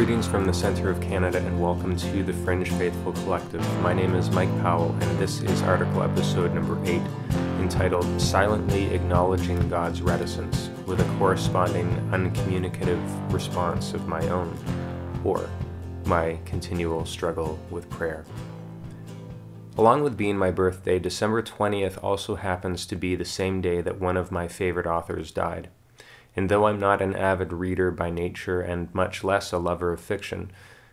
Greetings from the center of Canada and welcome to the Fringe Faithful Collective. My name is Mike Powell and this is article episode number 8 entitled Silently Acknowledging God's Reticence with a corresponding uncommunicative response of my own, or my continual struggle with prayer. Along with being my birthday, December 20th also happens to be the same day that one of my favorite authors died. And though I'm not an avid reader by nature and much less a lover of fiction,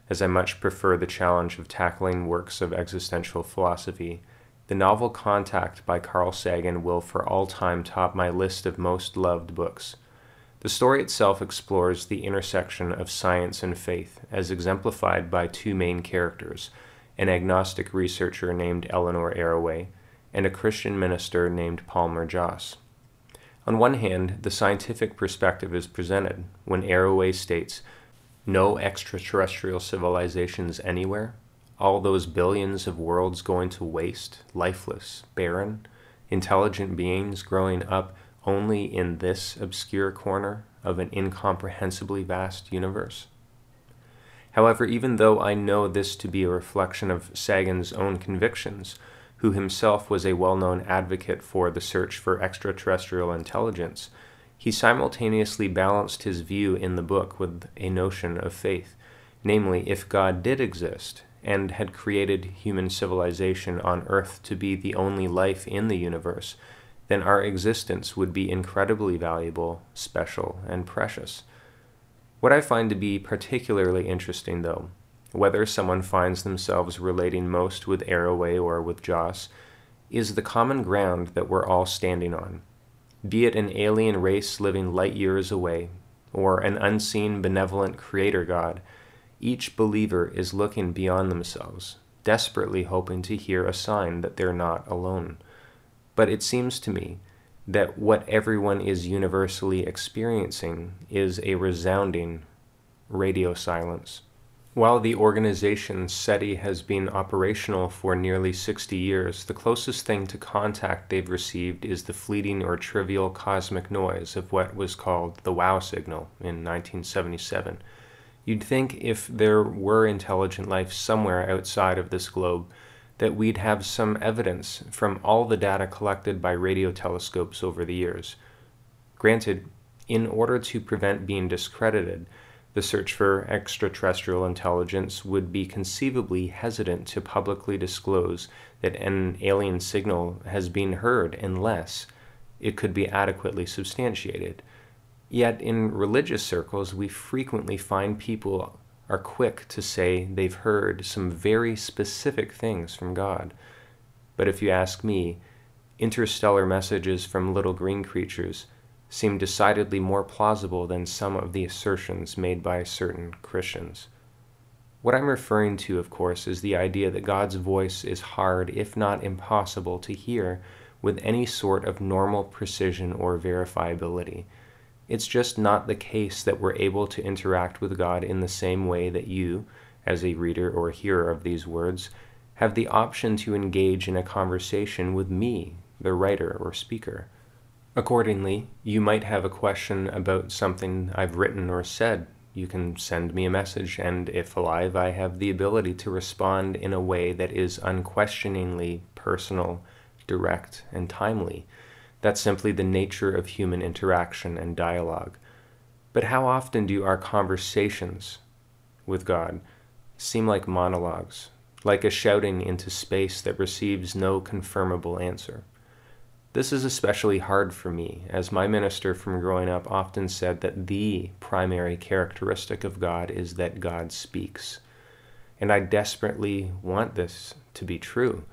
as I much prefer the challenge of tackling works of existential philosophy, the novel Contact by Carl Sagan will for all time top my list of most loved books. The story itself explores the intersection of science and faith, as exemplified by two main characters an agnostic researcher named Eleanor Arroway and a Christian minister named Palmer Joss. On one hand, the scientific perspective is presented when Arroway states, no extraterrestrial civilizations anywhere, all those billions of worlds going to waste, lifeless, barren, intelligent beings growing up only in this obscure corner of an incomprehensibly vast universe. However, even though I know this to be a reflection of Sagan's own convictions, who himself was a well known advocate for the search for extraterrestrial intelligence, he simultaneously balanced his view in the book with a notion of faith, namely, if God did exist and had created human civilization on Earth to be the only life in the universe, then our existence would be incredibly valuable, special, and precious. What I find to be particularly interesting, though, whether someone finds themselves relating most with Arroway or with Joss, is the common ground that we're all standing on. Be it an alien race living light years away, or an unseen benevolent creator God, each believer is looking beyond themselves, desperately hoping to hear a sign that they're not alone. But it seems to me that what everyone is universally experiencing is a resounding radio silence. While the organization SETI has been operational for nearly 60 years, the closest thing to contact they've received is the fleeting or trivial cosmic noise of what was called the WOW signal in 1977. You'd think if there were intelligent life somewhere outside of this globe, that we'd have some evidence from all the data collected by radio telescopes over the years. Granted, in order to prevent being discredited, the search for extraterrestrial intelligence would be conceivably hesitant to publicly disclose that an alien signal has been heard unless it could be adequately substantiated. Yet in religious circles, we frequently find people are quick to say they've heard some very specific things from God. But if you ask me, interstellar messages from little green creatures seem decidedly more plausible than some of the assertions made by certain Christians. What I'm referring to, of course, is the idea that God's voice is hard, if not impossible, to hear with any sort of normal precision or verifiability. It's just not the case that we're able to interact with God in the same way that you, as a reader or hearer of these words, have the option to engage in a conversation with me, the writer or speaker. Accordingly, you might have a question about something I've written or said. You can send me a message, and if alive, I have the ability to respond in a way that is unquestioningly personal, direct, and timely. That's simply the nature of human interaction and dialogue. But how often do our conversations with God seem like monologues, like a shouting into space that receives no confirmable answer? This is especially hard for me, as my minister from growing up often said that the primary characteristic of God is that God speaks. And I desperately want this to be true,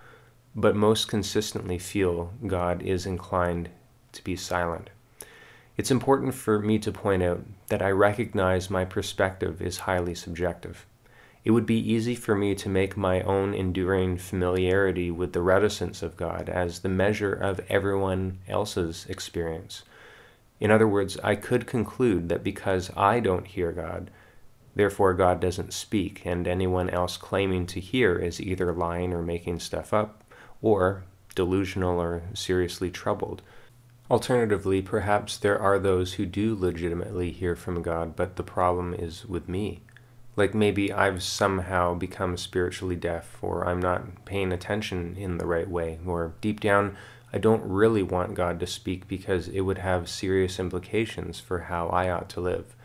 but most consistently feel God is inclined to be silent. It's important for me to point out that I recognize my perspective is highly subjective it would be easy for me to make my own enduring familiarity with the reticence of God as the measure of everyone else's experience. In other words, I could conclude that because I don't hear God, therefore God doesn't speak, and anyone else claiming to hear is either lying or making stuff up, or delusional or seriously troubled. Alternatively, perhaps there are those who do legitimately hear from God, but the problem is with me. Like maybe I've somehow become spiritually deaf, or I'm not paying attention in the right way, or deep down, I don't really want God to speak because it would have serious implications for how I ought to live.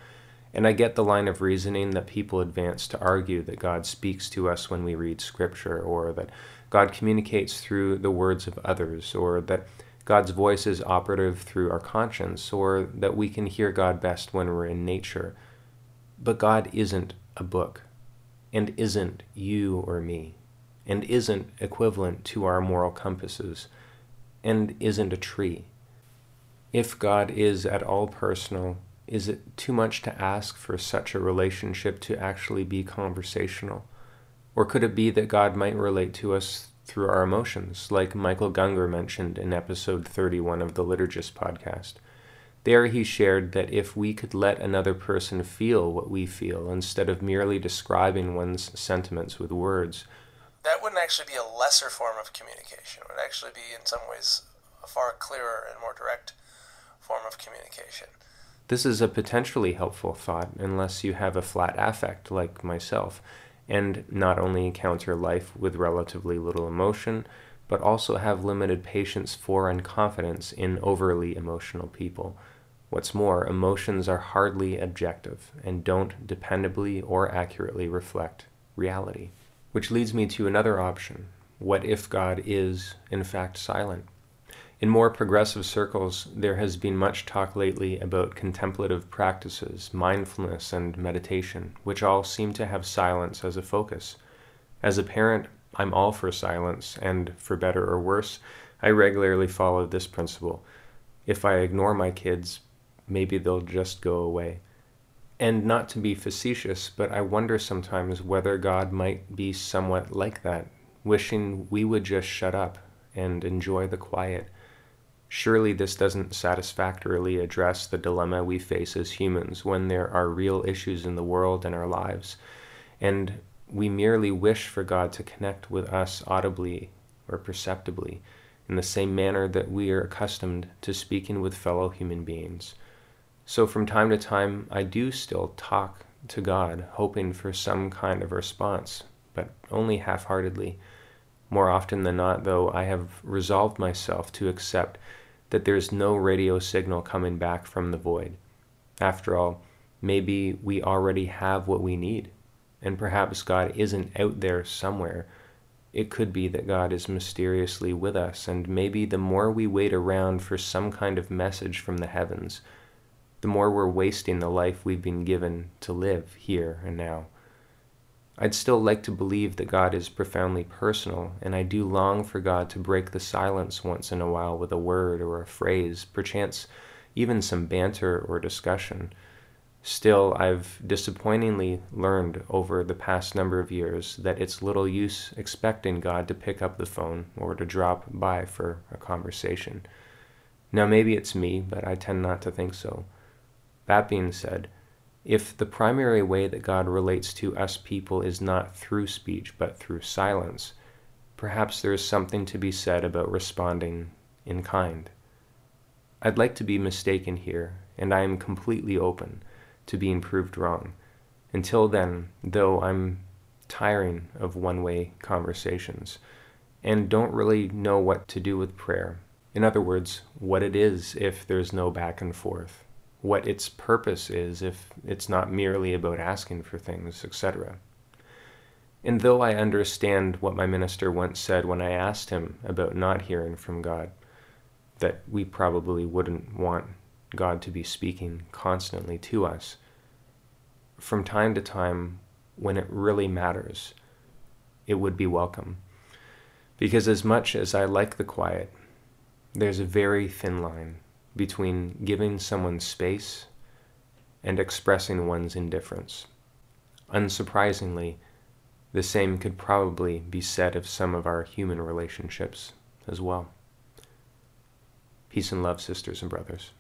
And I get the line of reasoning that people advance to argue that God speaks to us when we read Scripture, or that God communicates through the words of others, or that God's voice is operative through our conscience, or that we can hear God best when we're in nature. But God isn't a book, and isn't you or me, and isn't equivalent to our moral compasses, and isn't a tree. If God is at all personal, is it too much to ask for such a relationship to actually be conversational? Or could it be that God might relate to us through our emotions, like Michael Gungor mentioned in episode 31 of the Liturgist podcast? There he shared that if we could let another person feel what we feel instead of merely describing one's sentiments with words, that wouldn't actually be a lesser form of communication. It would actually be, in some ways, a far clearer and more direct form of communication. This is a potentially helpful thought unless you have a flat affect like myself, and not only encounter life with relatively little emotion, but also have limited patience for and confidence in overly emotional people. What's more, emotions are hardly objective and don't dependably or accurately reflect reality. Which leads me to another option. What if God is, in fact, silent? In more progressive circles, there has been much talk lately about contemplative practices, mindfulness, and meditation, which all seem to have silence as a focus. As a parent, I'm all for silence, and for better or worse, I regularly follow this principle. If I ignore my kids, maybe they'll just go away. And not to be facetious, but I wonder sometimes whether God might be somewhat like that, wishing we would just shut up and enjoy the quiet. Surely this doesn't satisfactorily address the dilemma we face as humans when there are real issues in the world and our lives, and we merely wish for God to connect with us audibly or perceptibly in the same manner that we are accustomed to speaking with fellow human beings. So from time to time, I do still talk to God, hoping for some kind of response, but only half heartedly. More often than not, though, I have resolved myself to accept that there's no radio signal coming back from the void. After all, maybe we already have what we need, and perhaps God isn't out there somewhere. It could be that God is mysteriously with us, and maybe the more we wait around for some kind of message from the heavens, the more we're wasting the life we've been given to live here and now. I'd still like to believe that God is profoundly personal, and I do long for God to break the silence once in a while with a word or a phrase, perchance even some banter or discussion. Still, I've disappointingly learned over the past number of years that it's little use expecting God to pick up the phone or to drop by for a conversation. Now, maybe it's me, but I tend not to think so. That being said, if the primary way that God relates to us people is not through speech but through silence, perhaps there is something to be said about responding in kind. I'd like to be mistaken here, and I am completely open to being proved wrong. Until then, though I'm tiring of one way conversations and don't really know what to do with prayer. In other words, what it is if there's no back and forth what its purpose is if it's not merely about asking for things, etc. And though I understand what my minister once said when I asked him about not hearing from God, that we probably wouldn't want God to be speaking constantly to us, from time to time, when it really matters, it would be welcome. Because as much as I like the quiet, there's a very thin line between giving someone space and expressing one's indifference. Unsurprisingly, the same could probably be said of some of our human relationships as well. Peace and love, sisters and brothers.